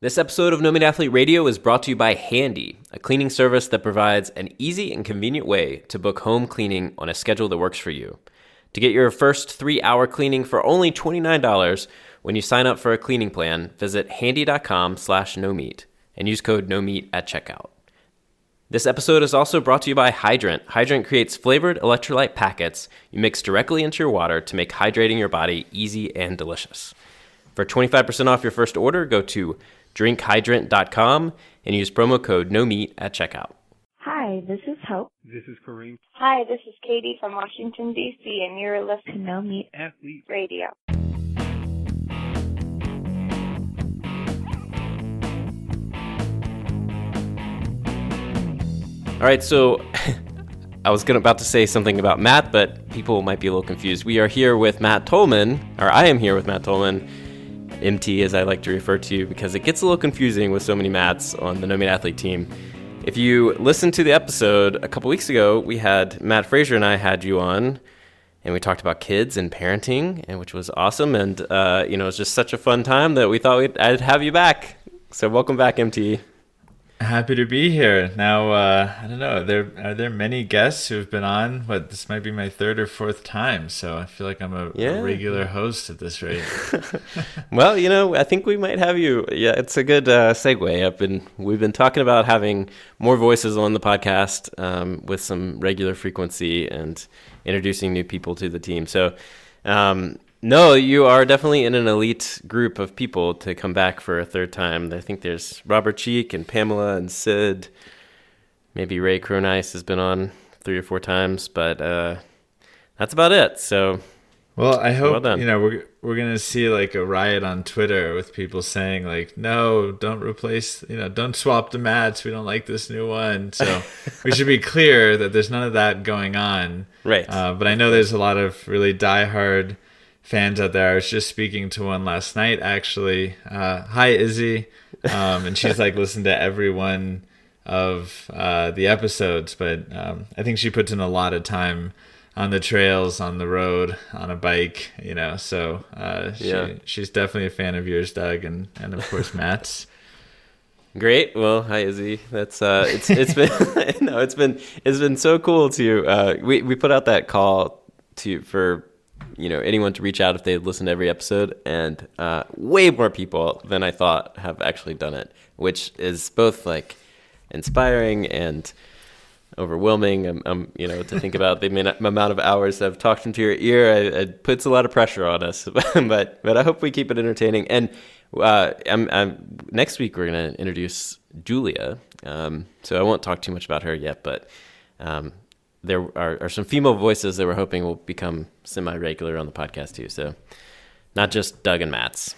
This episode of No Meat Athlete Radio is brought to you by Handy, a cleaning service that provides an easy and convenient way to book home cleaning on a schedule that works for you. To get your first three hour cleaning for only $29 when you sign up for a cleaning plan, visit handy.com slash no and use code no meat at checkout. This episode is also brought to you by Hydrant. Hydrant creates flavored electrolyte packets you mix directly into your water to make hydrating your body easy and delicious. For 25% off your first order, go to drinkhydrant.com and use promo code no meat at checkout. Hi, this is Hope. This is Kareem. Hi, this is Katie from Washington, D.C., and you're listening to No Meat Athlete Radio. All right, so I was gonna, about to say something about Matt, but people might be a little confused. We are here with Matt Tullman, or I am here with Matt Tullman, MT as I like to refer to because it gets a little confusing with so many Matts on the No Meat Athlete team. If you listened to the episode a couple weeks ago, we had Matt Frazier and I had you on, and we talked about kids and parenting, and which was awesome. And uh, you know, it was just such a fun time that we thought we'd, I'd have you back. So welcome back, MT. Happy to be here. Now, uh, I don't know. Are there are there many guests who've been on? But this might be my third or fourth time, so I feel like I'm a, Yeah. a regular host at this rate. Well, you know, I think we might have you. Yeah, it's a good uh, segue. I've been we've been talking about having more voices on the podcast um, with some regular frequency and introducing new people to the team. So, um, no, you are definitely in an elite group of people to come back for a third time. I think there's Robert Cheeke and Pamela and Sid. Maybe Ray Cronise has been on three or four times, but uh, that's about it. So, Well, I hope Well you know we're we're gonna see like a riot on Twitter with people saying like, "No, don't replace, you know, don't swap the mats. We don't like this new one." So we should be clear that there's none of that going on. right. Uh, but I know there's a lot of really diehard fans out there. I was just speaking to one last night, actually. Uh, hi, Izzy. Um, and she's like listened to every one of uh, the episodes, but um, I think she puts in a lot of time on the trails, on the road, on a bike, you know. So uh, she, Yeah. she's definitely a fan of yours, Doug, and, and of course, Matt's. Great. Well, hi Izzy. That's uh, it's it's been no, it's been it's been so cool to uh, we we put out that call to for you know anyone to reach out if they've listened to every episode, and uh, way more people than I thought have actually done it, which is both like inspiring and overwhelming. Um, um, you know, to think about the amount amount of hours I've talked into your ear, it, it puts a lot of pressure on us. but but I hope we keep it entertaining. And uh, I'm, I'm next week we're gonna introduce Julia. Um, so I won't talk too much about her yet, but um, there are, are some female voices that we're hoping will become semi-regular on the podcast too. So not just Doug and Matt's.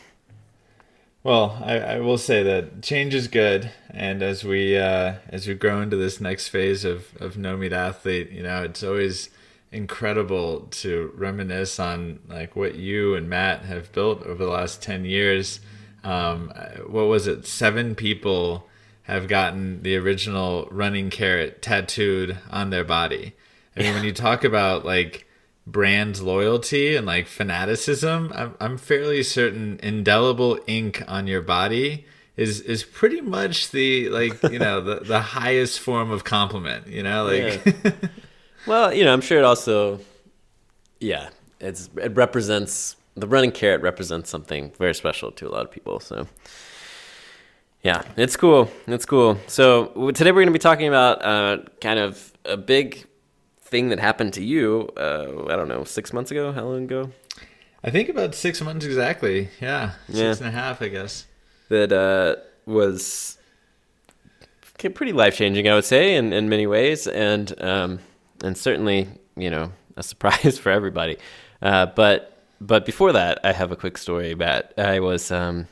Well, I, I will say that change is good, and as we uh, as we grow into this next phase of of no meat athlete, you know, it's always incredible to reminisce on like what you and Matt have built over the last ten years. Um, what was it? Seven people have gotten the original running carrot tattooed on their body. I mean, when you talk about like brand loyalty and like fanaticism, I'm, I'm fairly certain indelible ink on your body is is pretty much the like you know the the highest form of compliment. You know, like Well, you know, I'm sure it also, yeah, it's it represents the running carrot represents something very special to a lot of people. So, yeah, it's cool. It's cool. So today we're going to be talking about uh, kind of a big thing that happened to you. Uh, I don't know, six months ago. How long ago? I think about six months exactly. Yeah, Yeah. six and a half, I guess. That uh, was pretty life changing, I would say, in, in many ways, and um, and certainly you know a surprise for everybody. Uh, but but before that, I have a quick story. Matt, I was um,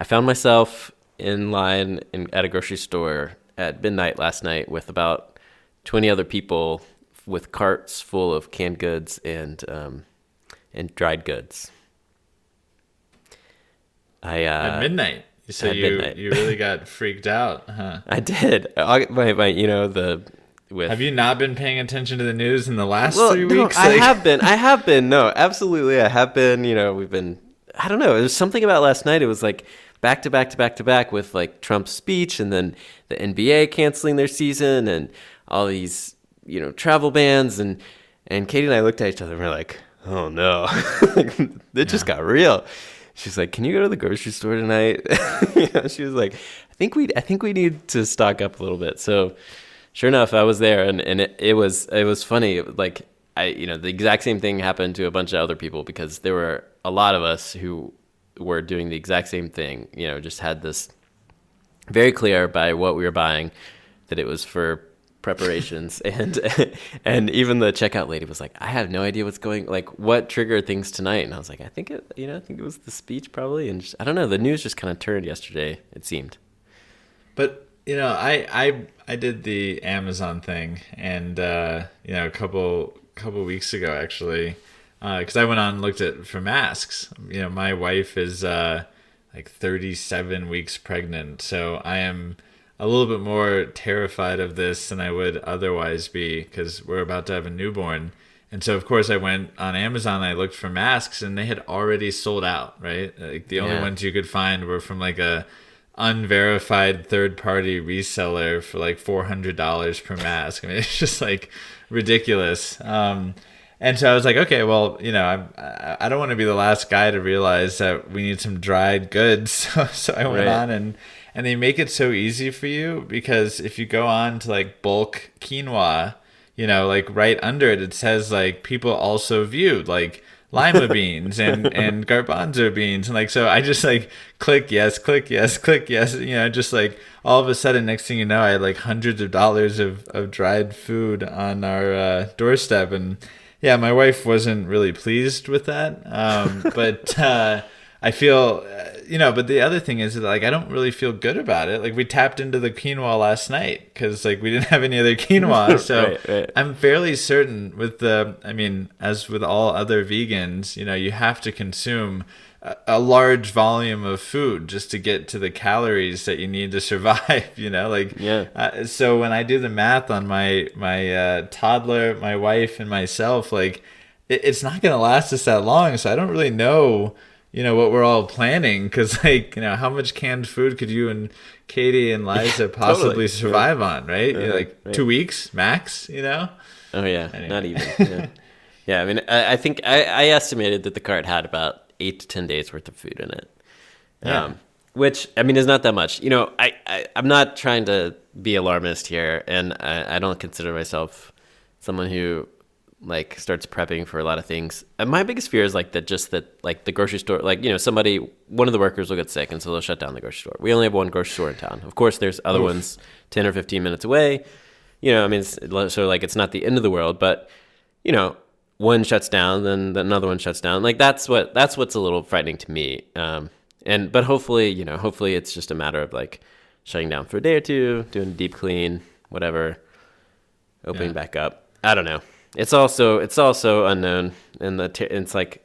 I found myself in line in, at a grocery store at midnight last night with about twenty other people with carts full of canned goods and um, and dried goods. I uh, At midnight. So at you midnight. you really got freaked out, huh? I did. I, my, my, you know the with. Have you not been paying attention to the news in the last well, three no, weeks? I Like- have been. I have been. No, absolutely, I have been. You know, we've been. I don't know. There's something about last night. It was like back to back to back to back with like Trump's speech and then the NBA canceling their season and all these you know travel bans and and Katie and I looked at each other and we're like, oh no, it just got real. She's like, can you go to the grocery store tonight? you know, she was like, I think we I think we need to stock up a little bit. So sure enough, I was there and and it, it was it was funny like. I, you know, the exact same thing happened to a bunch of other people because there were a lot of us who were doing the exact same thing. You know, just had this very clear by what we were buying that it was for preparations and and even the checkout lady was like i have no idea what's going like what triggered things tonight. And i was like i think it you know i think it was the speech probably. And just, i don't know the news just kind of turned yesterday it seemed. But you know i i i did the amazon thing and uh you know a couple couple weeks ago actually because uh, I went on and looked at for masks. You know, my wife is uh, like 37 weeks pregnant, so I am a little bit more terrified of this than I would otherwise be because we're about to have a newborn. And so, of course, I went on Amazon. I looked for masks, and they had already sold out. Right, like the only Yeah. ones you could find were from like a unverified third party reseller for like four hundred dollars per mask. I mean, it's just like ridiculous. Um, and so I was like, okay, well, you know, I I don't want to be the last guy to realize that we need some dried goods. So, so I went Right. on and and they make it so easy for you because if you go on to like bulk quinoa, you know, like right under it, it says like people also viewed like lima beans and and garbanzo beans and like so I just like click yes, click yes, click yes, you know, just like all of a sudden next thing you know I had like hundreds of dollars of of dried food on our uh, doorstep and yeah, my wife wasn't really pleased with that. Um, but uh, I feel, uh, you know, but the other thing is that, like, I don't really feel good about it. Like, we tapped into the quinoa last night because, like, we didn't have any other quinoa. So Right, right. I'm fairly certain with the, I mean, as with all other vegans, you know, you have to consume a, a large volume of food just to get to the calories that you need to survive, you know, like, Yeah. uh, so when I do the math on my my uh, toddler, my wife, and myself, like it, it's not gonna last us that long. So I don't really know, you know, what we're all planning because, like, you know, how much canned food could you and Katie and Liza possibly totally. survive on, right? Uh-huh, like right. two weeks max, you know? Oh yeah, Anyway. not even. Yeah, yeah I mean, I, I think I, I estimated that the cart had about eight to ten days worth of food in it. Yeah. Um, which I mean is not that much. You know, I, I I'm not trying to be alarmist here, and I, I don't consider myself someone who like starts prepping for a lot of things. And my biggest fear is like that, just that like the grocery store, like you know, somebody, one of the workers will get sick, and so they'll shut down the grocery store. We only have one grocery store in town. Of course, there's other ones ten or fifteen minutes away. You know, I mean, it's, so like it's not the end of the world, but you know, one shuts down, then then another one shuts down. Like that's what that's what's a little frightening to me. Um, and but hopefully, you know, hopefully it's just a matter of like shutting down for a day or two, doing a deep clean, whatever, opening Yeah. back up. I don't know. It's also it's also unknown, and the it's like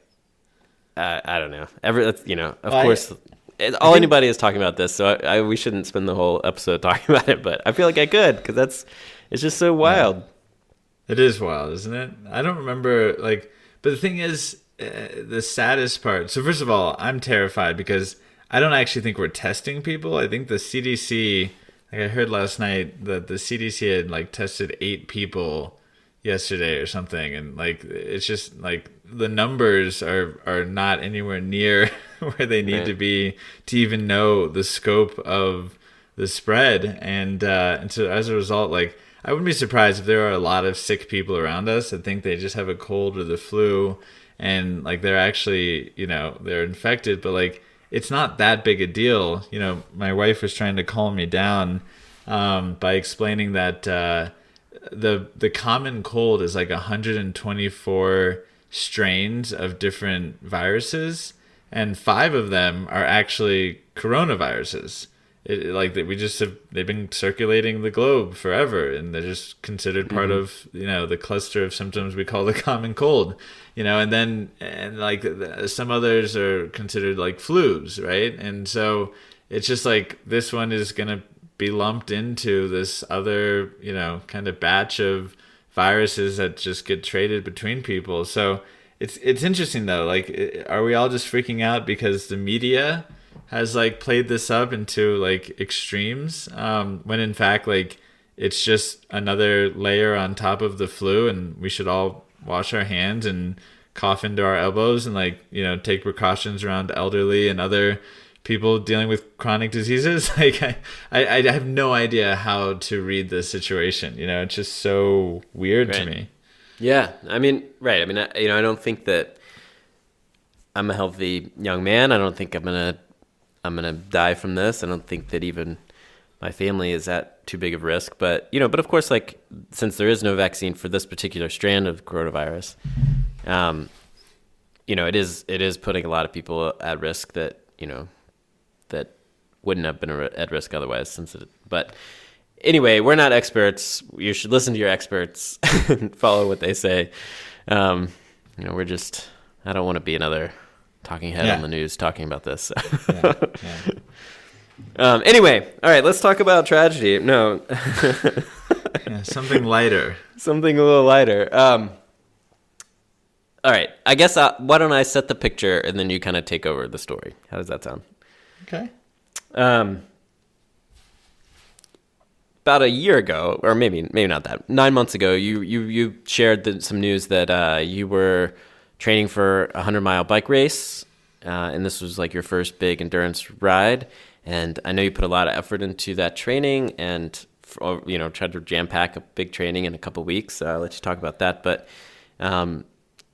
I I don't know. Every you know, of Well, I- course. it, all anybody is talking about this, so I, I, we shouldn't spend the whole episode talking about it. But I feel like I could because that's it's just so wild. It is wild, isn't it? I don't remember like, but the thing is, uh, the saddest part. So first of all, I'm terrified because I don't actually think we're testing people. I think the CDC, like I heard last night that the CDC had like tested eight people yesterday or something, and like it's just like the numbers are are not anywhere near where they need Right. to be to even know the scope of the spread. And uh and so as a result like i wouldn't be surprised if there are a lot of sick people around us that think they just have a cold or the flu and like they're actually you know they're infected. But like it's not that big a deal. You know my wife was trying to calm me down um by explaining that uh the the common cold is like 124 strains of different viruses and five of them are actually coronaviruses. It, like that we just have they've been circulating the globe forever and they're just considered part mm-hmm. of you know the cluster of symptoms we call the common cold you know and then and like some others are considered like flus right? And so it's just like this one is gonna be lumped into this other you know kind of batch of viruses that just get traded between people. So it's it's interesting though. Like are we all just freaking out because the media has like played this up into like extremes? Um, when in fact like it's just another layer on top of the flu and we should all wash our hands and cough into our elbows and like you know take precautions around elderly and other people dealing with chronic diseases like I, I, I have no idea how to read this situation you know it's just so weird right. to me yeah i mean right i mean I, you know i don't think that i'm a healthy young man i don't think i'm gonna i'm gonna die from this i don't think that even my family is at too big of risk. But you know, but of course, like since there is no vaccine for this particular strand of coronavirus, um, you know, it is it is putting a lot of people at risk that you know that wouldn't have been at risk otherwise. Since it, but anyway, we're not experts. You should listen to your experts and follow what they say. Um, you know, we're just I don't want to be another talking head yeah. on the news talking about this. yeah, yeah. Um, anyway, all right, let's talk about tragedy. No, something lighter. Something a little lighter. Um, all right, I guess uh, why don't I set the picture and then you kind of take over the story? How does that sound? Okay. Um, about a year ago, or maybe maybe not that, nine months ago, you you you shared the, some news that uh, you were training for a hundred mile bike race, uh, and this was like your first big endurance ride and I know you put a lot of effort into that training and, uh, you know, tried to jam pack a big training in a couple weeks. So I'll let you talk about that. But um,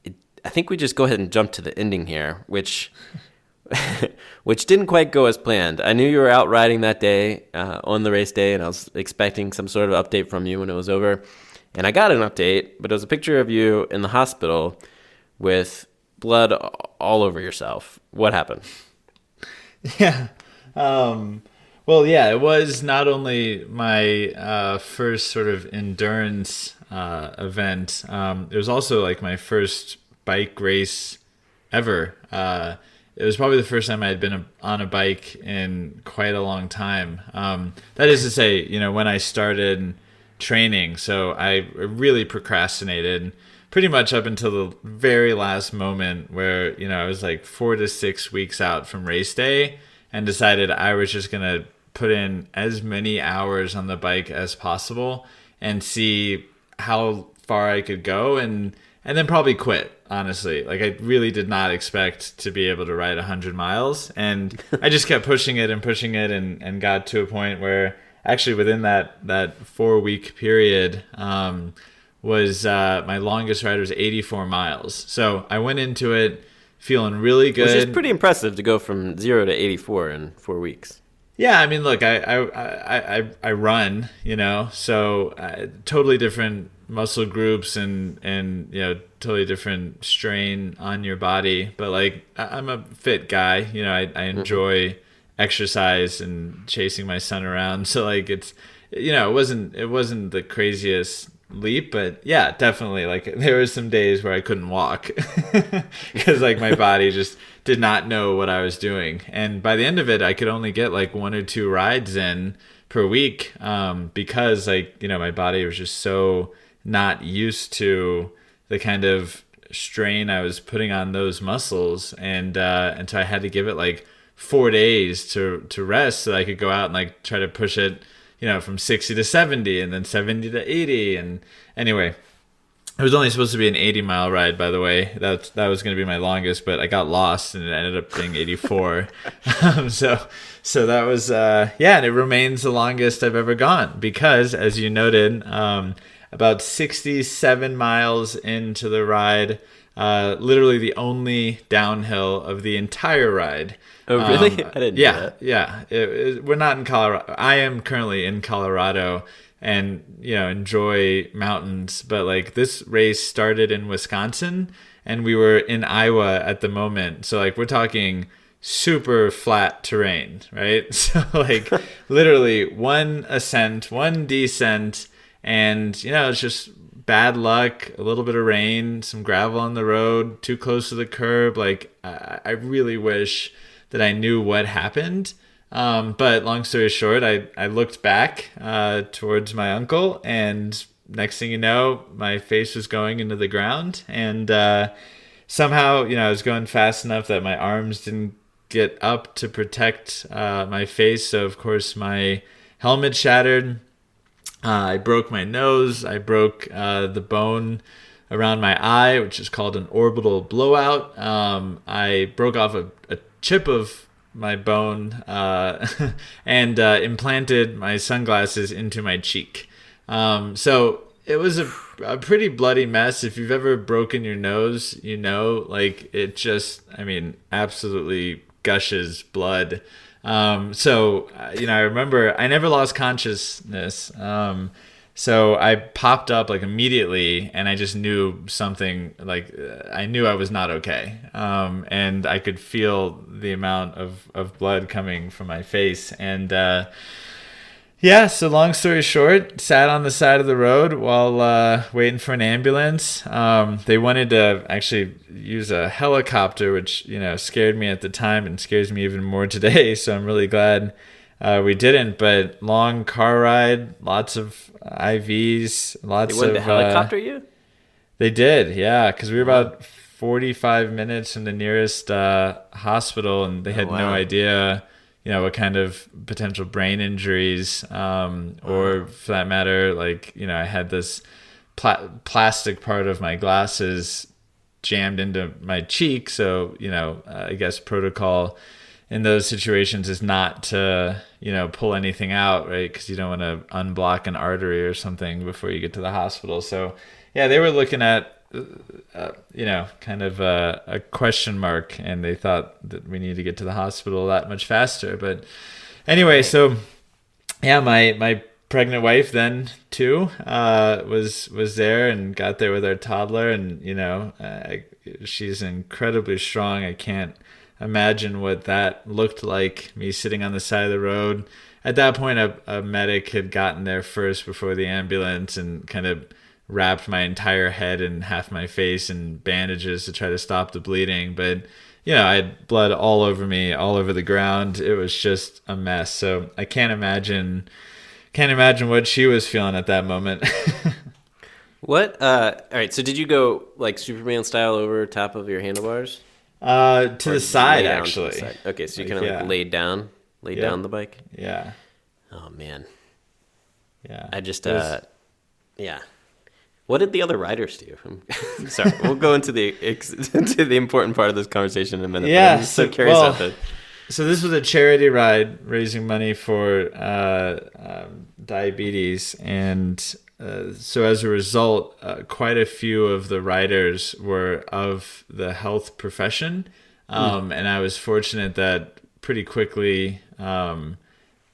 it, I think we just go ahead and jump to the ending here, which. which didn't quite go as planned. I knew you were out riding that day uh, on the race day, and I was expecting some sort of update from you when it was over. And I got an update, but it was a picture of you in the hospital with blood all over yourself. What happened? Yeah. Um, well, yeah, it was not only my uh, first sort of endurance uh, event. Um, it was also like my first bike race ever. Uh, it was probably the first time I had been a, on a bike in quite a long time. Um, that is to say, you know, when I started training, so I really procrastinated pretty much up until the very last moment where you know I was like four to six weeks out from race day and decided I was just going to put in as many hours on the bike as possible and see how far I could go and and then probably quit honestly like i really did not expect to be able to ride 100 miles and i just kept pushing it and pushing it and, and got to a point where actually within that that four week period um, was uh, my longest ride was 84 miles so i went into it feeling really good. Which is pretty impressive to go from zero to 84 in four weeks. Yeah, I mean, look, I I, I, I run, you know, so uh, totally different muscle groups and and you know totally different strain on your body. But like, I'm a fit guy, you know, I I mm-hmm. enjoy exercise and chasing my son around. So like, it's you know, it wasn't it wasn't the craziest leap but yeah definitely like there was some days where i couldn't walk because like my body just did not know what i was doing. And by the end of it i could only get like one or two rides in per week um, because like you know my body was just so not used to the kind of strain i was putting on those muscles. And uh and so i had to give it like four days to to rest so i could go out and like try to push it you know, from 60 to 70 and then 70 to 80. And anyway, it was only supposed to be an 80 mile ride, by the way. That that was going to be my longest, but I got lost and it ended up being 84. um, so so that was uh, yeah, and it remains the longest I've ever gone because, as you noted, um, about 67 miles into the ride, uh, literally the only downhill of the entire ride. Oh, really? Um, I didn't. Yeah, yeah. It, it, we're not in Colorado. I am currently in Colorado, and you know enjoy mountains. But like this race started in Wisconsin, and we were in Iowa at the moment. So like we're talking super flat terrain, right? So like literally one ascent, one descent, and you know it's just bad luck, a little bit of rain, some gravel on the road, too close to the curb. Like I, I really wish that I knew what happened. Um, but long story short, I, I looked back uh, towards my uncle, and next thing you know, my face was going into the ground. And uh, somehow, you know, I was going fast enough that my arms didn't get up to protect uh, my face. So of course my helmet shattered. Uh, I broke my nose. I broke uh, the bone around my eye, which is called an orbital blowout. Um, I broke off a, a, chip of my bone uh, and uh, implanted my sunglasses into my cheek. Um, so it was a, a pretty bloody mess. If you've ever broken your nose, you know, like it just, I mean, absolutely gushes blood. Um, so, uh, you know, I remember I never lost consciousness. Um, so I popped up like immediately and I just knew something like uh, I knew I was not okay. Um, and I could feel the amount of, of blood coming from my face. And, uh, yeah, so long story short, sat on the side of the road while uh, waiting for an ambulance. Um, they wanted to actually use a helicopter, which you know scared me at the time and scares me even more today. So I'm really glad uh, we didn't. But long car ride, lots of IVs, lots they wanted of to helicopter uh, you. They did, yeah, because we were about 45 minutes from the nearest uh, hospital, and they had Oh, wow. no idea you know what kind of potential brain injuries um, or for that matter like you know i had this pla- plastic part of my glasses jammed into my cheek. So you know uh, i guess protocol in those situations is not to you know pull anything out right? Because you don't want to unblock an artery or something before you get to the hospital. So yeah they were looking at uh, you know, kind of a, a, question mark, and they thought that we need to get to the hospital that much faster. But anyway, so yeah, my my pregnant wife then too uh, was was there and got there with our toddler, and you know, uh, she's incredibly strong. I can't imagine what that looked like. Me sitting on the side of the road. At that point, a, a medic had gotten there first before the ambulance, and kind of wrapped my entire head and half my face in bandages to try to stop the bleeding. But, you know, I had blood all over me, all over the ground. It was just a mess. So I can't imagine, can't imagine what she was feeling at that moment. what? Uh, all right. So did you go like Superman style over top of your handlebars? Uh, to Or the side, lay down to actually. the side? Okay, so you Like, kind of yeah. like laid down, laid down the bike. Yeah. Oh man, Yeah. I just was- uh, yeah. What did the other riders do? I'm sorry, we'll go into the ex- into the important part of this conversation in a minute. Yeah, I'm so curious well, about the. so this was a charity ride raising money for uh, um, diabetes and uh, so as a result uh, quite a few of the riders were of the health profession um, and i was fortunate that pretty quickly um,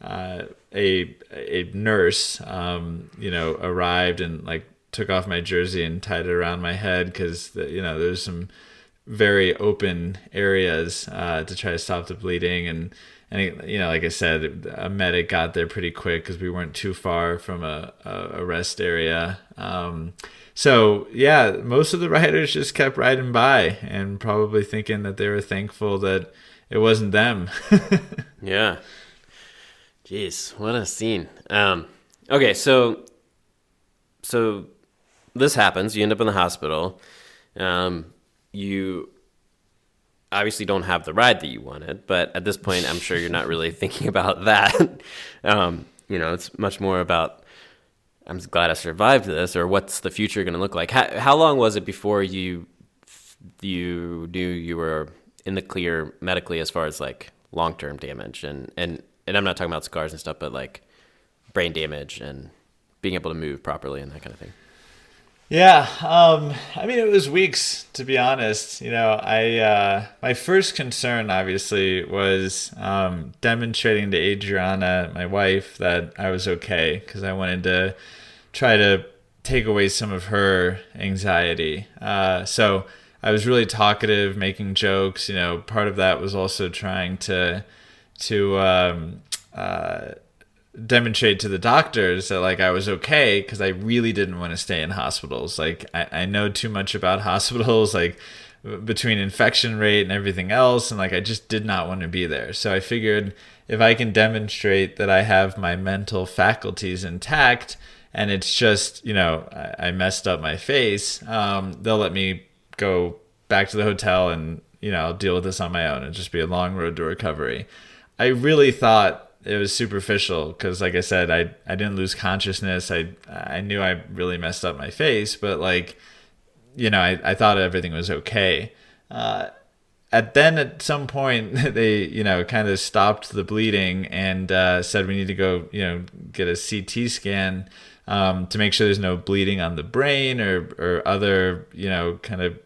uh, a a nurse um, you know arrived and like took off my jersey and tied it around my head because you know there's some very open areas uh, to try to stop the bleeding and and you know like I said a medic got there pretty quick because we weren't too far from a, a, a rest area um, so yeah most of the riders just kept riding by and probably thinking that they were thankful that it wasn't them Yeah. Jeez, what a scene. Um, okay, so so this happens. You end up in the hospital. Um, you obviously don't have the ride that you wanted, but at this point, I'm sure you're not really thinking about that. um, you know, it's much more about I'm glad I survived this, or what's the future going to look like. How, how long was it before you you knew you were in the clear medically as far as like long term damage and and and I'm not talking about scars and stuff, but like brain damage and being able to move properly and that kind of thing. Yeah, um, I mean, it was weeks to be honest. You know, I uh, my first concern obviously was um, demonstrating to Adriana, my wife, that I was okay because I wanted to try to take away some of her anxiety. Uh, so I was really talkative, making jokes. You know, part of that was also trying to to um, uh, demonstrate to the doctors that like I was okay because I really didn't want to stay in hospitals. Like I, I know too much about hospitals, like between infection rate and everything else, and like I just did not want to be there. So I figured if I can demonstrate that I have my mental faculties intact and it's just you know I, I messed up my face, um, they'll let me go back to the hotel and you know, I'll deal with this on my own and just be a long road to recovery. I really thought it was superficial because, like I said, I I didn't lose consciousness. I I knew I really messed up my face, but like, you know, I, I thought everything was okay. Uh, at then at some point they you know kind of stopped the bleeding and uh, said we need to go you know get a CT scan um, to make sure there's no bleeding on the brain or or other you know kind of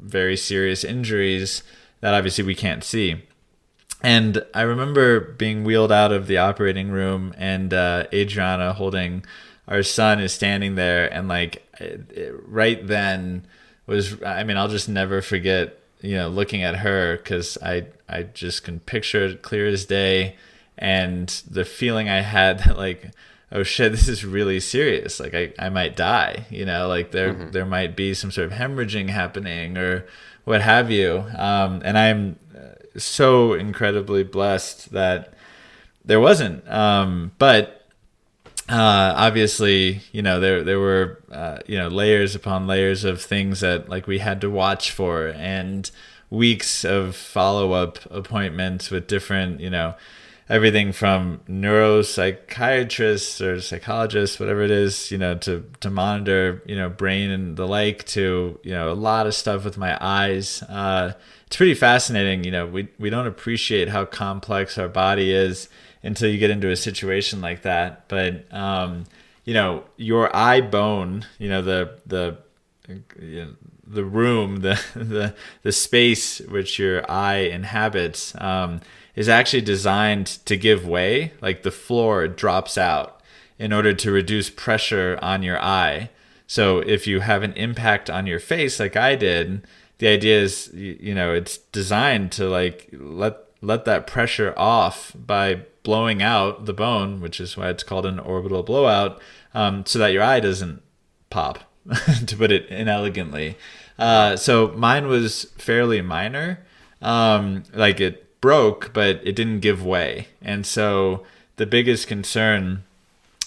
very serious injuries that obviously we can't see. And I remember being wheeled out of the operating room, and uh, Adriana holding our son is standing there, and like it, it, right then was I mean I'll just never forget you know looking at her because I I just can picture it clear as day, and the feeling I had that like oh shit this is really serious. Like I, I might die you know like there mm-hmm. there might be some sort of hemorrhaging happening or what have you. Um, and I'm so incredibly blessed that there wasn't. Um, but uh, obviously, you know, there there were uh, you know layers upon layers of things that like we had to watch for, and weeks of follow up appointments with different you know everything from neuropsychiatrists or psychologists, whatever it is, you know, to to monitor, you know, brain and the like, to you know, a lot of stuff with my eyes. Uh, it's pretty fascinating. You know, we we don't appreciate how complex our body is until you get into a situation like that. But um, you know, your eye bone, you know, the the you know, the room, the the the space which your eye inhabits. Um, is actually designed to give way, like the floor drops out in order to reduce pressure on your eye. So if you have an impact on your face like I did, the idea is you know, it's designed to like let let that pressure off by blowing out the bone, which is why it's called an orbital blowout, um, so that your eye doesn't pop, to put it inelegantly. Uh, so mine was fairly minor. Um, like it broke, but it didn't give way. And so the biggest concern,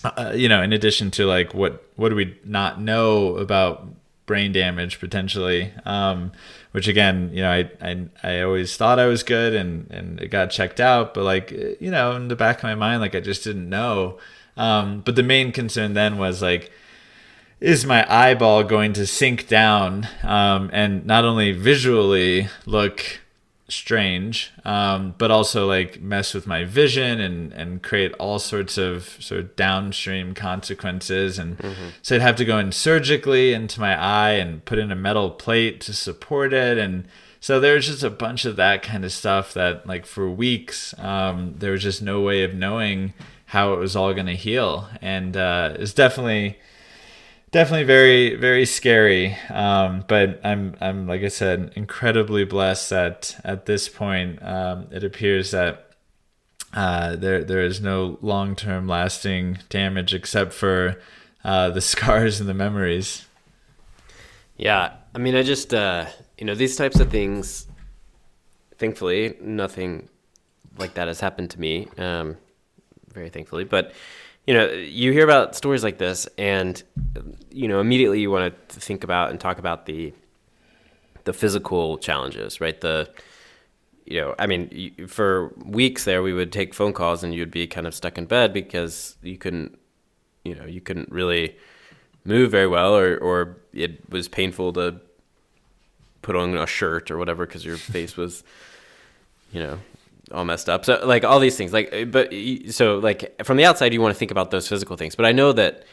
uh, you know, in addition to like what what do we not know about brain damage potentially, um, which again, you know, I, I I always thought I was good and and it got checked out, but like you know, in the back of my mind, like I just didn't know. Um, but the main concern then was like is my eyeball going to sink down um, and not only visually look strange, um, but also like mess with my vision and and create all sorts of sort of downstream consequences. And mm-hmm. so I'd have to go in surgically into my eye and put in a metal plate to support it. And so there was just a bunch of that kind of stuff that like for weeks um, there was just no way of knowing how it was all going to heal. And uh, it's definitely definitely very very scary. Um, but i'm i'm like i said incredibly blessed that at this point um, it appears that uh, there there is no long-term lasting damage except for uh, the scars and the memories. Yeah i mean i just uh, you know these types of things thankfully nothing like that has happened to me um, very thankfully but you know, you hear about stories like this, and you know, immediately you want to think about and talk about the the physical challenges, right? The you know, I mean, for weeks there, we would take phone calls, and you'd be kind of stuck in bed because you couldn't, you know, you couldn't really move very well, or or it was painful to put on a shirt or whatever because your face was, you know, all messed up. So like all these things, like but so like from the outside, you want to think about those physical things, but I know that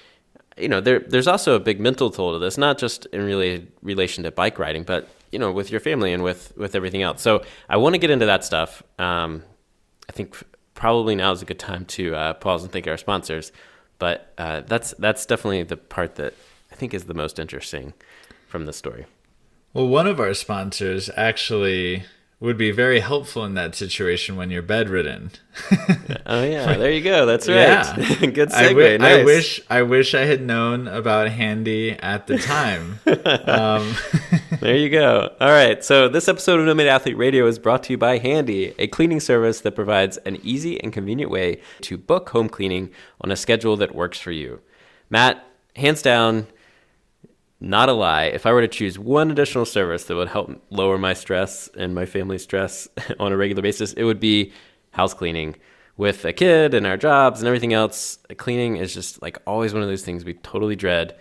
you know there there's also a big mental toll to this, not just in really relation to bike riding, but you know with your family and with with everything else. So I want to get into that stuff. Um, I think probably now is a good time to uh, pause and thank our sponsors, but uh, that's that's definitely the part that I think is the most interesting from the story. Well, one of our sponsors actually would be very helpful in that situation when you're bedridden. oh yeah, there you go. That's right. Yeah. Good segue. I, w- nice. I wish I wish I had known about Handy at the time. um. there you go. All right. So this episode of No Meat Athlete Radio is brought to you by Handy, a cleaning service that provides an easy and convenient way to book home cleaning on a schedule that works for you. Matt, hands down, not a lie, if I were to choose one additional service that would help lower my stress and my family's stress on a regular basis, it would be house cleaning. With a kid and our jobs and everything else, cleaning is just like always one of those things we totally dread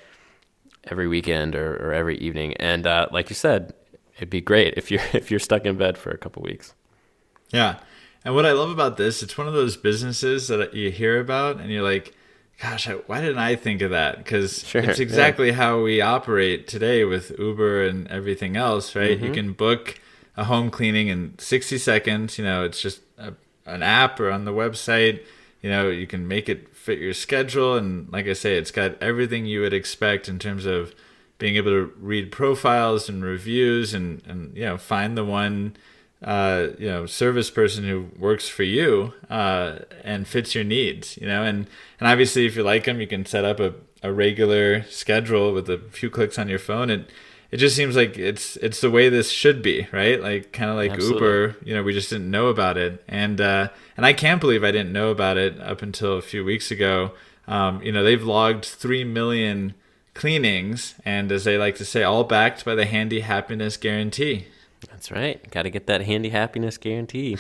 every weekend or, or every evening. And uh, like you said, it'd be great if you're if you're stuck in bed for a couple weeks. Yeah. And what I love about this, it's one of those businesses that you hear about and you're like, gosh, why didn't I think of that? Because sure, it's exactly yeah. how we operate today with Uber and everything else, right? Mm-hmm. You can book a home cleaning in 60 seconds. You know, it's just a, an app or on the website. You know, you can make it fit your schedule. And like I say, it's got everything you would expect in terms of being able to read profiles and reviews and, and you know, find the one uh, you know service person who works for you uh, and fits your needs you know? And and obviously if you like them you can set up a, a regular schedule with a few clicks on your phone. And it just seems like it's it's the way this should be right? Like kind of like Absolutely. uber you know we just didn't know about it. And uh, and i can't believe i didn't know about it up until a few weeks ago. Um, you know they've logged 3 million cleanings and as they like to say all backed by the handy happiness guarantee that's right. Got to get that handy happiness guarantee.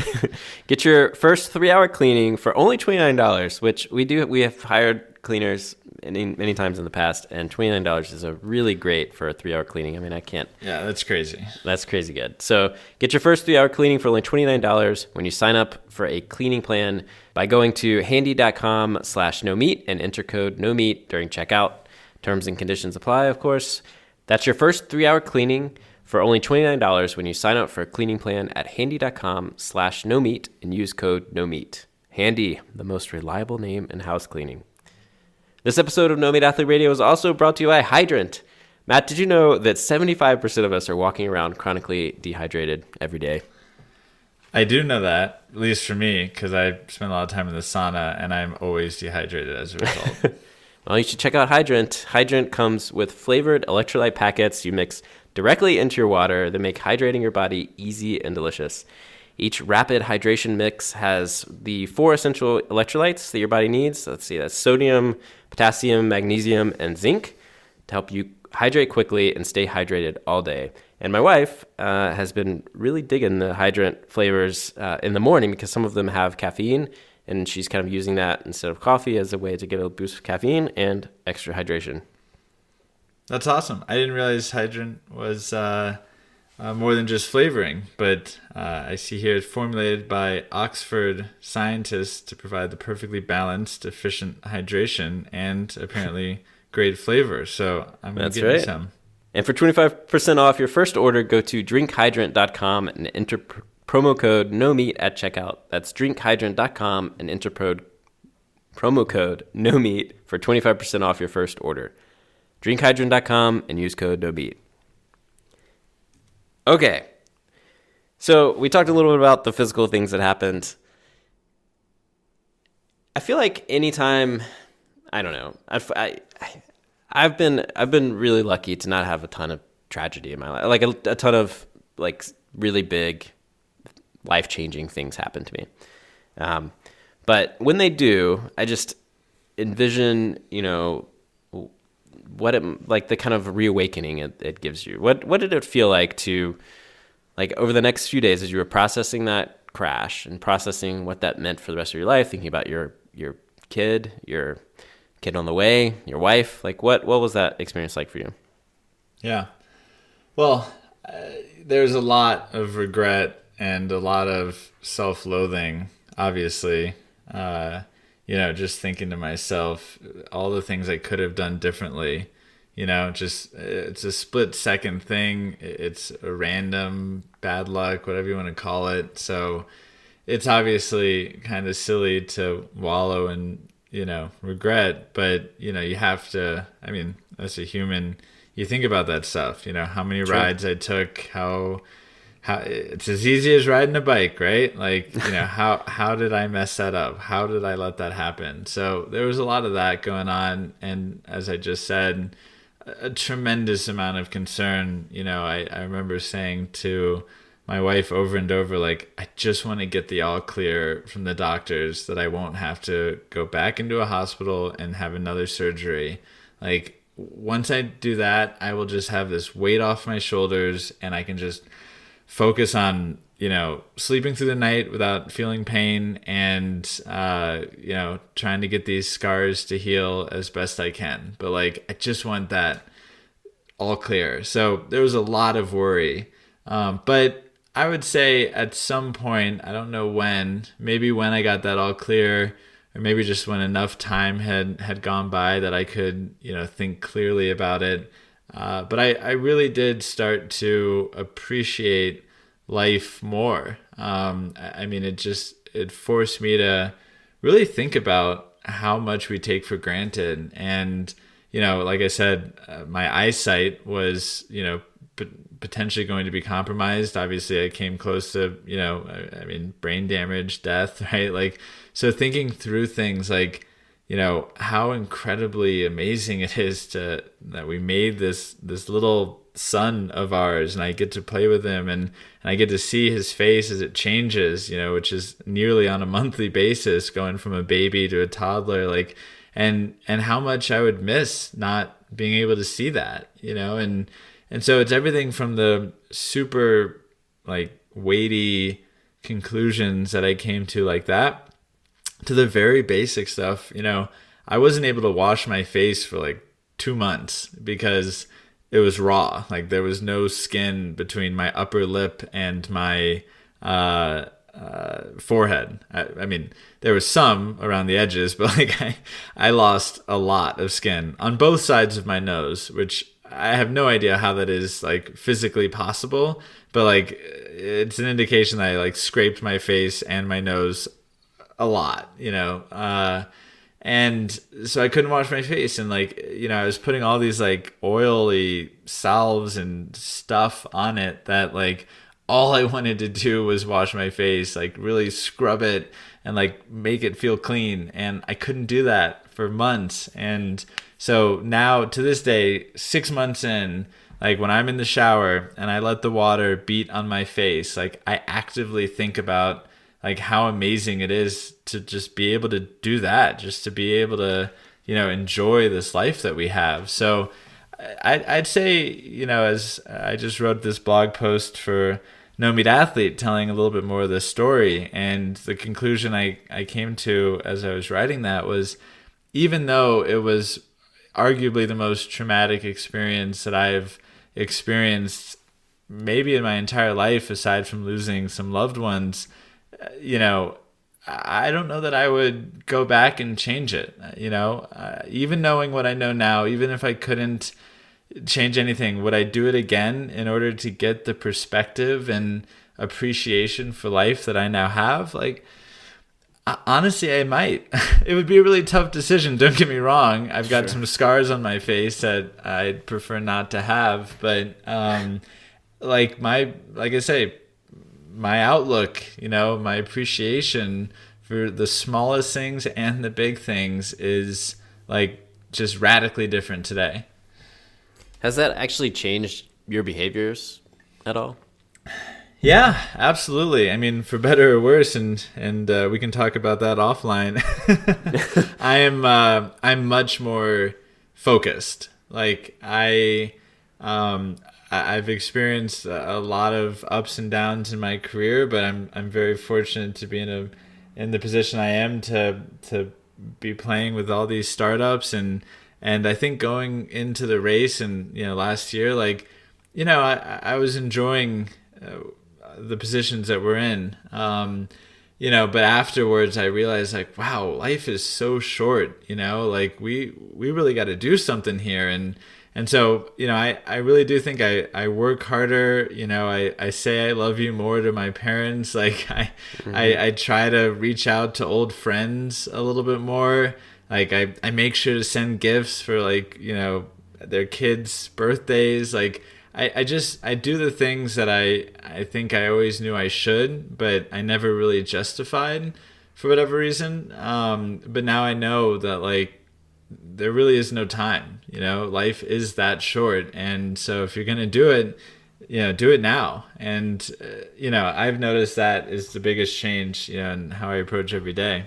get your first three hour cleaning for only twenty nine dollars, which we do. We have hired cleaners many many times in the past, and twenty nine dollars is a really great for a three hour cleaning. I mean, I can't. Yeah, that's crazy. That's crazy good. So get your first three hour cleaning for only twenty nine dollars when you sign up for a cleaning plan by going to handy.com slash no meat and enter code no meat during checkout. Terms and conditions apply, of course. That's your first three hour cleaning for only $29 when you sign up for a cleaning plan at handy.com slash no meat and use code no meat. Handy, the most reliable name in house cleaning. This episode of No Meat Athlete Radio is also brought to you by Hydrant. Matt, did you know that 75% of us are walking around chronically dehydrated every day? I do know that, at least for me, because I spend a lot of time in the sauna and I'm always dehydrated as a result. well, you should check out Hydrant. Hydrant comes with flavored electrolyte packets. You mix directly into your water that make hydrating your body easy and delicious. Each rapid hydration mix has the four essential electrolytes that your body needs. Let's see, that's sodium, potassium, magnesium, and zinc to help you hydrate quickly and stay hydrated all day. And my wife uh, has been really digging the hydrant flavors uh, in the morning because some of them have caffeine, and she's kind of using that instead of coffee as a way to get a boost of caffeine and extra hydration. That's awesome. I didn't realize hydrant was uh, uh, more than just flavoring, but uh, I see here it's formulated by Oxford scientists to provide the perfectly balanced, efficient hydration and apparently great flavor. So I'm going to get right. some. And for 25% off your first order, go to drinkhydrant.com and enter pr- promo code no meat at checkout. That's drinkhydrant.com and enter pro- promo code no meat for 25% off your first order drinkhydrant.com and use code NOMEAT. Okay. So we talked a little bit about the physical things that happened. I feel like anytime, I don't know, I've, I, I've been I've been really lucky to not have a ton of tragedy in my life, like a, a ton of like really big, life changing things happen to me. Um, but when they do, I just envision, you know, what it like the kind of reawakening it, it gives you. What what did it feel like to like over the next few days as you were processing that crash and processing what that meant for the rest of your life, thinking about your your kid, your kid on the way, your wife, like what what was that experience like for you? Yeah. Well, uh, there's a lot of regret and a lot of self-loathing, obviously. Uh, you know, just thinking to myself, all the things I could have done differently. You know, just it's a split second thing. It's a random bad luck, whatever you want to call it. So it's obviously kind of silly to wallow in, you know, regret, but, you know, you have to, I mean, as a human, you think about that stuff, you know, how many rides I took, how how it's as easy as riding a bike, right? Like, you know, how how did I mess that up? How did I let that happen? So there was a lot of that going on, and as I just said, a tremendous amount of concern. You know, I I remember saying to my wife over and over, like, I just want to get the all clear from the doctors that I won't have to go back into a hospital and have another surgery. Like, once I do that, I will just have this weight off my shoulders and I can just focus on, you know, sleeping through the night without feeling pain and, uh, you know, trying to get these scars to heal as best I can. But like, I just want that all clear. So there was a lot of worry. Um, but I would say at some point, I don't know when, maybe when I got that all clear, or maybe just when enough time had had gone by that I could, you know, think clearly about it. Uh, but I, I really did start to appreciate life more. Um, I mean, it just it forced me to really think about how much we take for granted and you know, like I said, uh, my eyesight was, you know, p- potentially going to be compromised. Obviously, I came close to, you know, I, I, mean, brain damage, death, right? Like, so thinking through things like, you know, how incredibly amazing it is to that we made this this little son of ours, and I get to play with him, and and I get to see his face as it changes, you know, which is nearly on a monthly basis, going from a baby to a toddler, like and and how much I would miss not being able to see that, you know, and and so it's everything from the super like weighty conclusions that I came to like that to the very basic stuff, you know, I wasn't able to wash my face for like 2 months because it was raw. Like there was no skin between my upper lip and my uh uh, forehead. I, I, mean, there was some around the edges, but like I, I lost a lot of skin on both sides of my nose, which I have no idea how that is like physically possible. But like, it's an indication that I like scraped my face and my nose a lot, you know. Uh, and so I couldn't wash my face, and like, you know, I was putting all these like oily salves and stuff on it that like all I wanted to do was wash my face, like really scrub it and like make it feel clean. And I couldn't do that for months. And so now to this day, six months in, like when I'm in the shower and I let the water beat on my face, like I actively think about like how amazing it is to just be able to do that, just to be able to, you know, enjoy this life that we have. So I'd say, you know, as I just wrote this blog post for No Meat Athlete telling a little bit more of the story and the conclusion I, I came to as i was writing that was even though it was arguably the most traumatic experience that i've experienced maybe in my entire life aside from losing some loved ones you know i don't know that i would go back and change it you know uh, even knowing what i know now even if i couldn't change anything, would I do it again in order to get the perspective and appreciation for life that I now have? Like, honestly, I might. it would be a really tough decision. Don't get me wrong. I've got sure. some scars on my face that I'd prefer not to have, but um, like my, like I say, my outlook, you know, my appreciation for the smallest things and the big things is like just radically different today. Has that actually changed your behaviors at all? Yeah, absolutely. I mean, for better or worse, and and uh, we can talk about that offline. I am uh, I'm much more focused. Like I, um, I've experienced a lot of ups and downs in my career, but I'm I'm very fortunate to be in a in the position I am to to be playing with all these startups and and I think going into the race and you know last year, like you know, I I was enjoying uh, the positions that we're in. Um, you know, but afterwards I realized like, wow, life is so short. You know, like we we really got to do something here and. And so, you know, I, I really do think I, I work harder. You know, I, I say I love you more to my parents. Like I, mm-hmm. I, I try to reach out to old friends a little bit more like I, I make sure to send gifts for like you know their kids birthdays like I, I just i do the things that i i think i always knew i should but i never really justified for whatever reason um but now i know that like there really is no time you know life is that short and so if you're gonna do it you know do it now and uh, you know i've noticed that is the biggest change you know in how i approach every day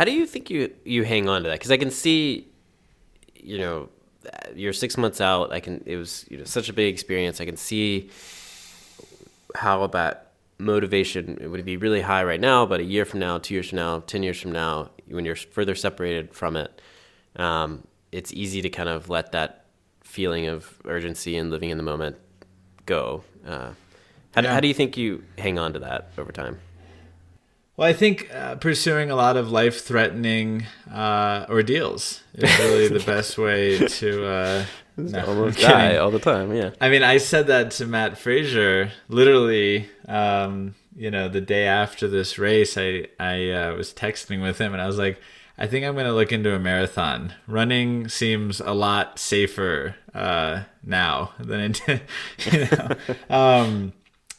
how do you think you you hang on to that? Because I can see, you know, you're six months out. I can. It was you know such a big experience. I can see how about motivation it would be really high right now, but a year from now, two years from now, ten years from now, when you're further separated from it, um, it's easy to kind of let that feeling of urgency and living in the moment go. Uh, how, Yeah. how do you think you hang on to that over time? Well, I think uh, pursuing a lot of life threatening uh, ordeals is really the best way to. Uh, no, I'm Almost die all the time. Yeah. I mean, I said that to Matt Frazier literally. Um, you know, the day after this race, I I uh, was texting with him, and I was like, I think I'm gonna look into a marathon. Running seems a lot safer uh, now than it did. You know, um,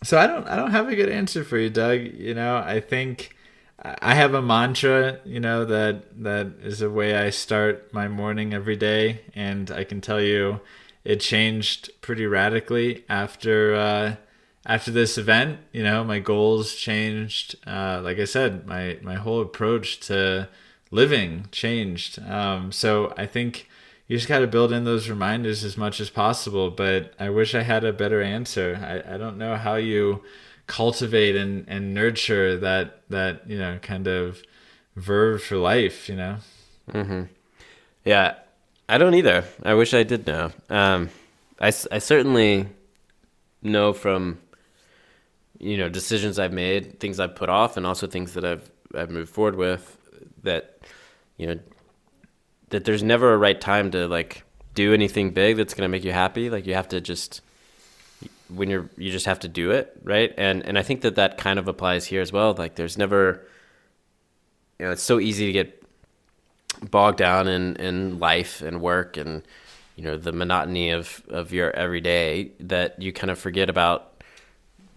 so I don't I don't have a good answer for you, Doug. You know, I think. I have a mantra, you know, that that is a way I start my morning every day, and I can tell you, it changed pretty radically after uh, after this event. You know, my goals changed. Uh, like I said, my my whole approach to living changed. Um, so I think you just got to build in those reminders as much as possible. But I wish I had a better answer. I, I don't know how you cultivate and, and nurture that that you know kind of verve for life you know Yeah, I don't either. I wish I did know. Um, I, I certainly know from you know decisions I've made, things I've put off, and also things that I've I've moved forward with that you know that there's never a right time to like do anything big that's gonna make you happy. Like you have to just when you're you just have to do it right? And and i think that that kind of applies here as well. Like there's never you know it's so easy to get bogged down in in life and work and you know the monotony of of your everyday that you kind of forget about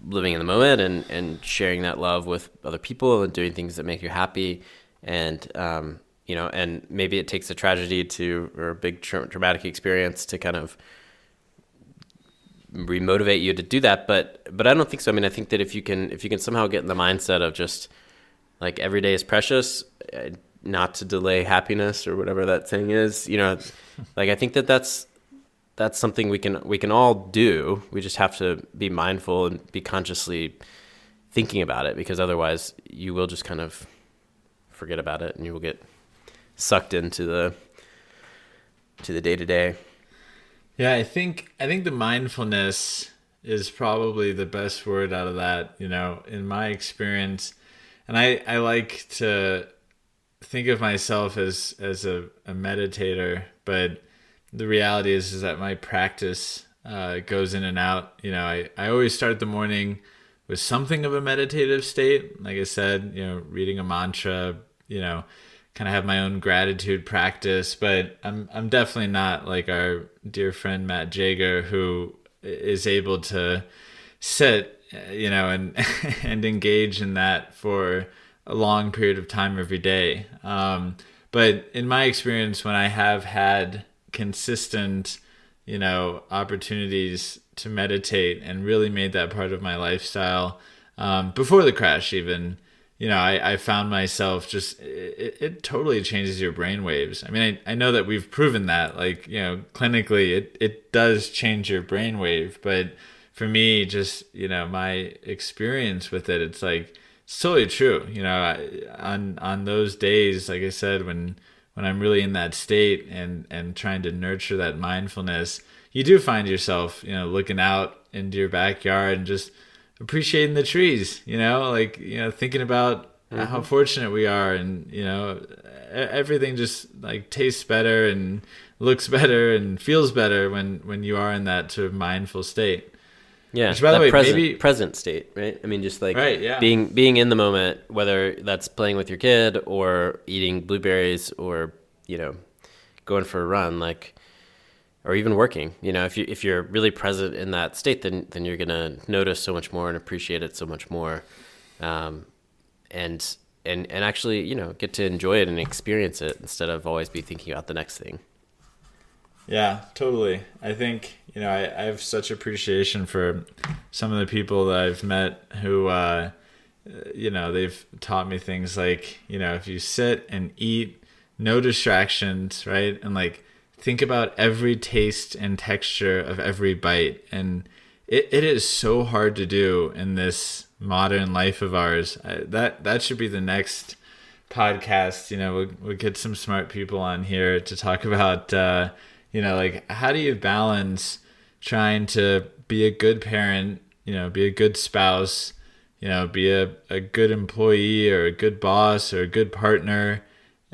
living in the moment and and sharing that love with other people and doing things that make you happy and um you know and maybe it takes a tragedy to or a big tra- traumatic experience to kind of remotivate you to do that. But but i don't think so. I mean i think that if you can if you can somehow get in the mindset of just like every day is precious uh, not to delay happiness or whatever that saying is you know like i think that that's that's something we can we can all do. We just have to be mindful and be consciously thinking about it because otherwise you will just kind of forget about it and you will get sucked into the to the day to day yeah i think i think the mindfulness is probably the best word out of that you know in my experience. And i i like to think of myself as as a, a meditator but the reality is is that my practice uh, goes in and out. You know I, I always start the morning with something of a meditative state. Like i said you know reading a mantra you know kind of have my own gratitude practice but i'm i'm definitely not like our dear friend Matt Jager who is able to sit uh, you know and and engage in that for a long period of time every day. Um, but in my experience when i have had consistent you know opportunities to meditate and really made that part of my lifestyle um, before the crash even you know I, I found myself just it, it totally changes your brain waves. I mean I, I know that we've proven that like you know clinically it, it does change your brain wave but for me just you know my experience with it it's like it's totally true. You know I, on on those days like i said when when i'm really in that state and and trying to nurture that mindfulness you do find yourself you know looking out into your backyard and just appreciating the trees you know like you know thinking about mm-hmm. how fortunate we are and you know everything just like tastes better and looks better and feels better when when you are in that sort of mindful state Yeah, Which, by the way, present maybe- present state, right? I mean, just like Right, yeah. being being in the moment, whether that's playing with your kid or eating blueberries or you know going for a run, like or even working. You know, if you if you're really present in that state, then then you're gonna notice so much more and appreciate it so much more, um, and and and actually you know get to enjoy it and experience it instead of always be thinking about the next thing. Yeah, totally. I think, you know, I, I have such appreciation for some of the people that I've met who, uh, you know, they've taught me things like, you know, if you sit and eat, no distractions, right? And like think about every taste and texture of every bite and it, it is so hard to do in this modern life of ours that that should be the next podcast you know we'll, we'll get some smart people on here to talk about uh, you know like how do you balance trying to be a good parent you know be a good spouse you know be a, a good employee or a good boss or a good partner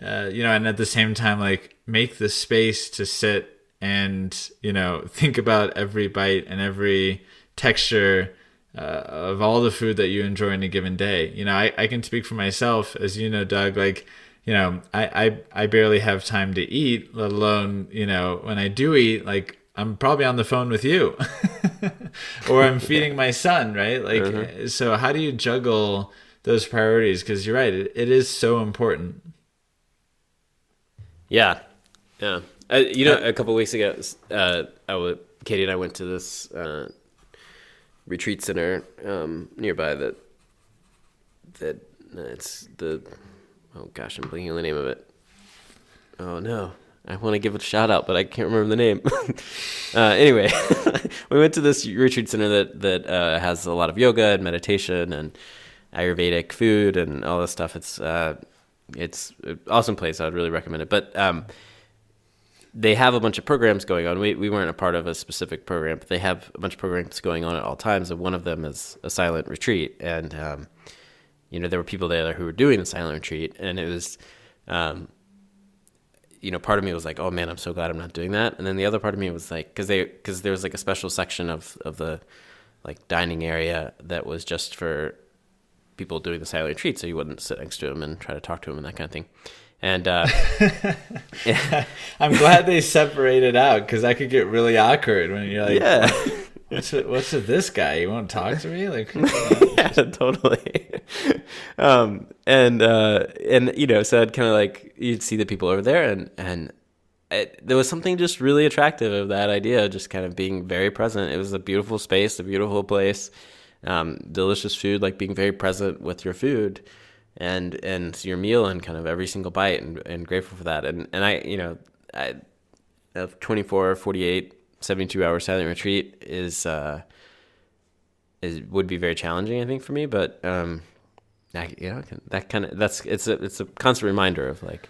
uh, you know and at the same time like make the space to sit and you know think about every bite and every texture uh, of all the food that you enjoy in a given day. You know, I, I can speak for myself, as you know, Doug, like, you know, I, I, I barely have time to eat, let alone, you know, when I do eat, like, I'm probably on the phone with you or I'm feeding my son, right? Like, uh-huh. so how do you juggle those priorities? Because you're right, it, it is so important. Yeah. Yeah. Uh, you know, a couple weeks ago, uh, I would, Katie and I went to this uh, retreat center um, nearby that that uh, it's the oh gosh I'm blanking on the name of it. Oh no, I want to give it a shout out, but I can't remember the name. uh, anyway, we went to this retreat center that that uh, has a lot of yoga and meditation and Ayurvedic food and all this stuff. It's uh, it's an awesome place. I would really recommend it. But um, they have a bunch of programs going on. We, we weren't a part of a specific program, but they have a bunch of programs going on at all times. And one of them is a silent retreat. And, um, you know, there were people there who were doing the silent retreat. And it was, um, you know, part of me was like, oh man, I'm so glad I'm not doing that. And then the other part of me was like, cause they, cause there was like a special section of, of the like dining area that was just for people doing the silent retreat. So you wouldn't sit next to them and try to talk to them and that kind of thing. And uh, I'm glad they separated out because that could get really awkward when you're like, yeah. What's with, what's with this guy? You want to talk to me? Like, yeah, totally. um, and uh, and you know, so I'd kind of like you'd see the people over there, and and it, there was something just really attractive of that idea, just kind of being very present. It was a beautiful space, a beautiful place, um, delicious food, like being very present with your food and and your meal and kind of every single bite and, and grateful for that and and I you know I of 24 48 72 hour silent retreat is uh is would be very challenging I think for me but um I, you know that kind of that's it's a it's a constant reminder of like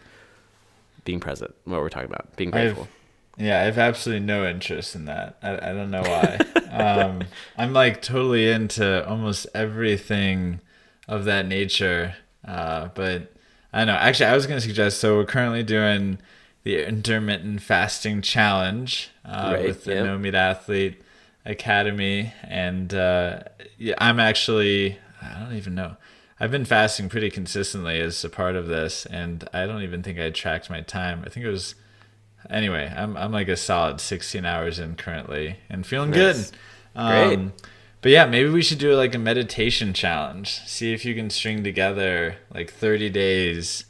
being present what we're talking about being grateful I've, yeah I have absolutely no interest in that I, I don't know why um I'm like totally into almost everything of that nature uh, but I don't know. Actually, I was going to suggest. So we're currently doing the intermittent fasting challenge uh, right, with the yep. No Meat Athlete Academy, and uh, yeah, I'm actually I don't even know. I've been fasting pretty consistently as a part of this, and I don't even think I tracked my time. I think it was anyway. I'm I'm like a solid 16 hours in currently, and feeling nice. good. Um, Great but yeah, maybe we should do like a meditation challenge. See if you can string together like 30 days,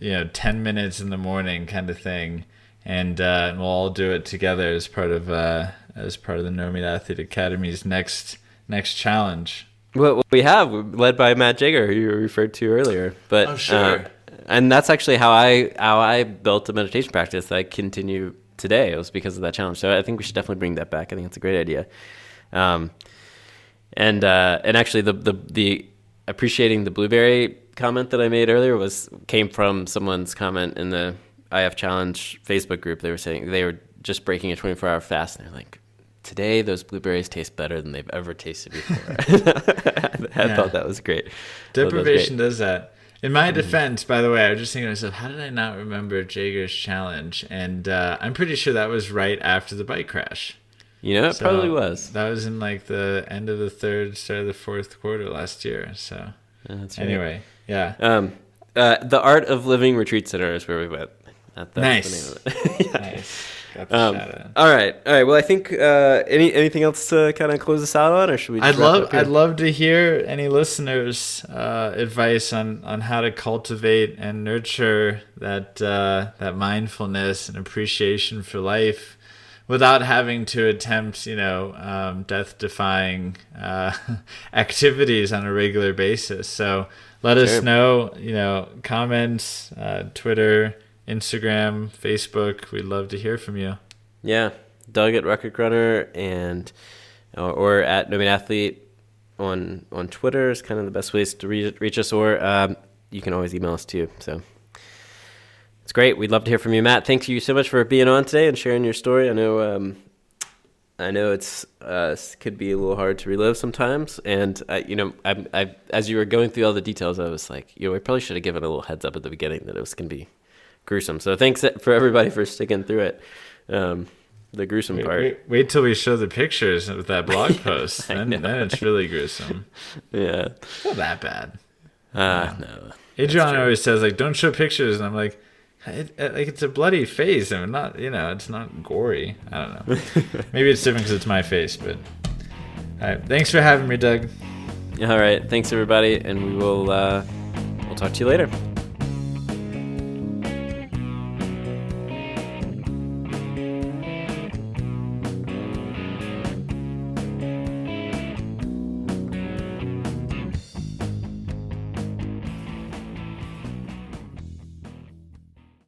you know, 10 minutes in the morning kind of thing. And, uh, and we'll all do it together as part of uh, as part of the No Meat Athlete Academy's next next challenge. Well, we have led by Matt Jager, who you referred to earlier. But oh, sure. Uh, and that's actually how I how I built a meditation practice that I continue today. It was because of that challenge. So I think we should definitely bring that back. I think it's a great idea. Um, and uh, and actually the, the the appreciating the blueberry comment that I made earlier was came from someone's comment in the IF Challenge Facebook group. They were saying they were just breaking a 24 hour fast, and they're like, "Today, those blueberries taste better than they've ever tasted before." I yeah. thought that was great. Deprivation that was great. does that. In my mm-hmm. defense, by the way, I was just thinking to myself, how did I not remember Jager's challenge? And uh, I'm pretty sure that was right after the bike crash. You know, it so probably was. That was in like the end of the third, start of the fourth quarter last year. So that's anyway, yeah. Um, uh, the Art of Living Retreat Center is where we went. Nice. yeah. Nice. Um, all right, all right. Well, I think uh, any anything else to kind of close this out on, or should we? I'd love I'd love to hear any listeners' uh, advice on on how to cultivate and nurture that uh, that mindfulness and appreciation for life without having to attempt, you know, um, death-defying uh, activities on a regular basis. So let sure. us know, you know, comments, uh, Twitter, Instagram, Facebook. We'd love to hear from you. Yeah, Doug at Rock Creek Runner and or, or at No Meat Athlete on on Twitter is kind of the best ways to reach, reach us. Or um, you can always email us too. So it's great. We'd love to hear from you, Matt. Thank you so much for being on today and sharing your story. I know um, I know it's uh, could be a little hard to relive sometimes, and I, you know, I, I as you were going through all the details, I was like, you know, we probably should have given a little heads up at the beginning that it was going to be gruesome. So thanks for everybody for sticking through it. Um, the gruesome wait, part. Wait, wait, till we show the pictures of that blog post. then, then it's really gruesome. Yeah, it's not that bad. Uh, no. Adrian always says like, "Don't show pictures," and I'm like, it, it, like it's a bloody face I and not you know it's not gory. I don't know. Maybe it's different because it's my face but all right thanks for having me doug. All right thanks everybody and we will uh, we'll talk to you later